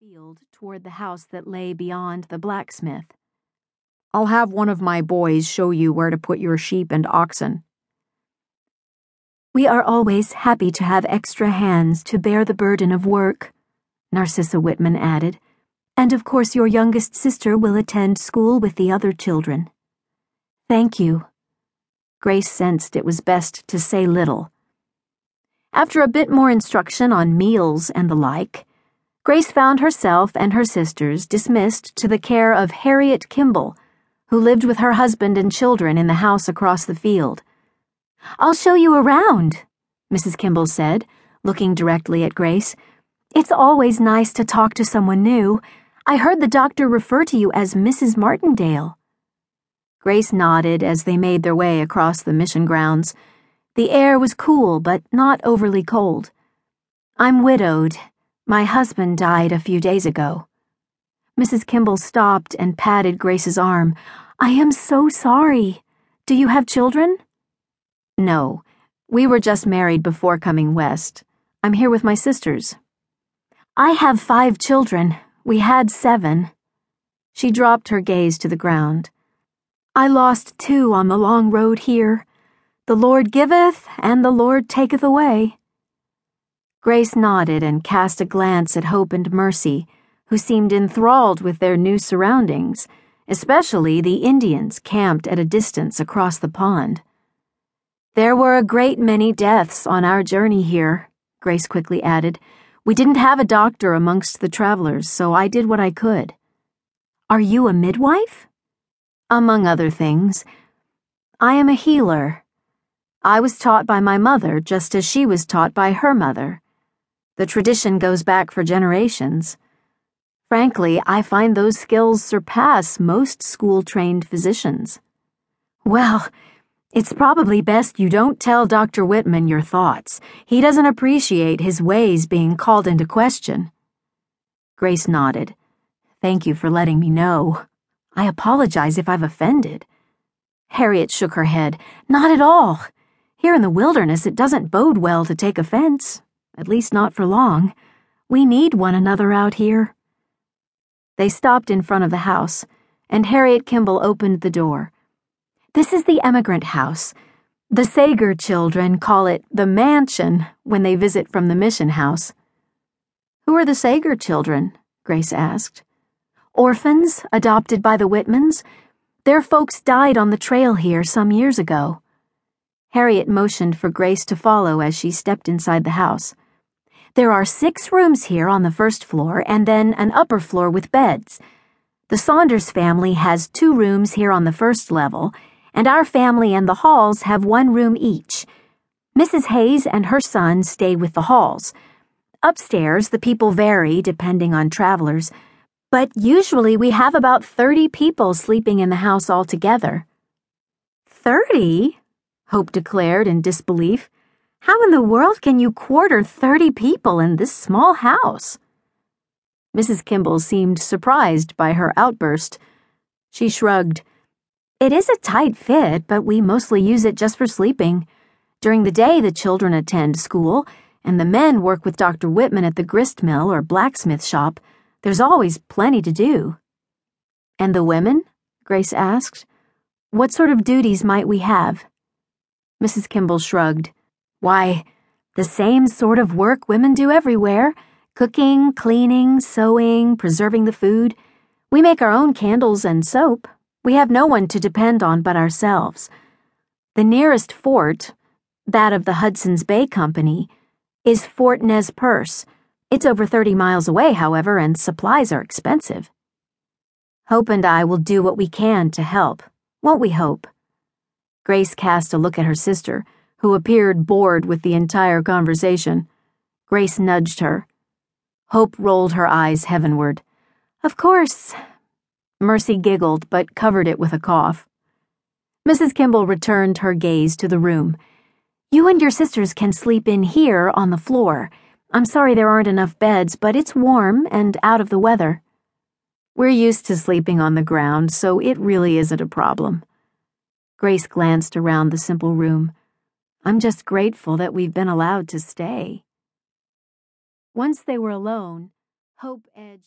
field toward the house that lay beyond the blacksmith. I'll have one of my boys show you where to put your sheep and oxen. We are always happy to have extra hands to bear the burden of work, Narcissa Whitman added. And of course, your youngest sister will attend school with the other children. Thank you. Grace sensed it was best to say little. After a bit more instruction on meals and the like, Grace found herself and her sisters dismissed to the care of Harriet Kimball, who lived with her husband and children in the house across the field. I'll show you around, Mrs. Kimball said, looking directly at Grace. It's always nice to talk to someone new. I heard the doctor refer to you as Mrs. Martindale. Grace nodded as they made their way across the mission grounds. The air was cool, but not overly cold. I'm widowed my husband died a few days ago. Mrs. Kimball stopped and patted Grace's arm. I am so sorry. Do you have children? No. We were just married before coming west. I'm here with my sisters. I have five children. We had seven. She dropped her gaze to the ground. I lost two on the long road here. The Lord giveth, and the Lord taketh away. Grace nodded and cast a glance at Hope and Mercy, who seemed enthralled with their new surroundings, especially the Indians camped at a distance across the pond. There were a great many deaths on our journey here, Grace quickly added. We didn't have a doctor amongst the travelers, so I did what I could. Are you a midwife? Among other things. I am a healer. I was taught by my mother just as she was taught by her mother. The tradition goes back for generations. Frankly, I find those skills surpass most school trained physicians. Well, it's probably best you don't tell Dr. Whitman your thoughts. He doesn't appreciate his ways being called into question. Grace nodded. Thank you for letting me know. I apologize if I've offended. Harriet shook her head. Not at all. Here in the wilderness, it doesn't bode well to take offense at least not for long. We need one another out here. They stopped in front of the house, and Harriet Kimball opened the door. This is the emigrant house. The Sager children call it the mansion when they visit from the mission house. Who are the Sager children? Grace asked. Orphans adopted by the Whitmans. Their folks died on the trail here some years ago. Harriet motioned for Grace to follow as she stepped inside the house. There are six rooms here on the first floor and then an upper floor with beds. The Saunders family has two rooms here on the first level, and our family and the Halls have one room each. Mrs. Hayes and her son stay with the Halls. Upstairs, the people vary depending on travelers, but usually we have about 30 people sleeping in the house altogether. Thirty? Hope declared in disbelief. How in the world can you quarter 30 people in this small house? Mrs. Kimball seemed surprised by her outburst. She shrugged. It is a tight fit, but we mostly use it just for sleeping. During the day, the children attend school, and the men work with Dr. Whitman at the grist mill or blacksmith shop. There's always plenty to do. And the women? Grace asked. What sort of duties might we have? Mrs. Kimball shrugged. Why, the same sort of work women do everywhere cooking, cleaning, sewing, preserving the food. We make our own candles and soap. We have no one to depend on but ourselves. The nearest fort, that of the Hudson's Bay Company, is Fort Nez Perce. It's over 30 miles away, however, and supplies are expensive. Hope and I will do what we can to help, won't we, Hope? Grace cast a look at her sister who appeared bored with the entire conversation. Grace nudged her. Hope rolled her eyes heavenward. Of course. Mercy giggled, but covered it with a cough. Mrs. Kimball returned her gaze to the room. You and your sisters can sleep in here on the floor. I'm sorry there aren't enough beds, but it's warm and out of the weather. We're used to sleeping on the ground, so it really isn't a problem. Grace glanced around the simple room. I'm just grateful that we've been allowed to stay. Once they were alone, Hope edged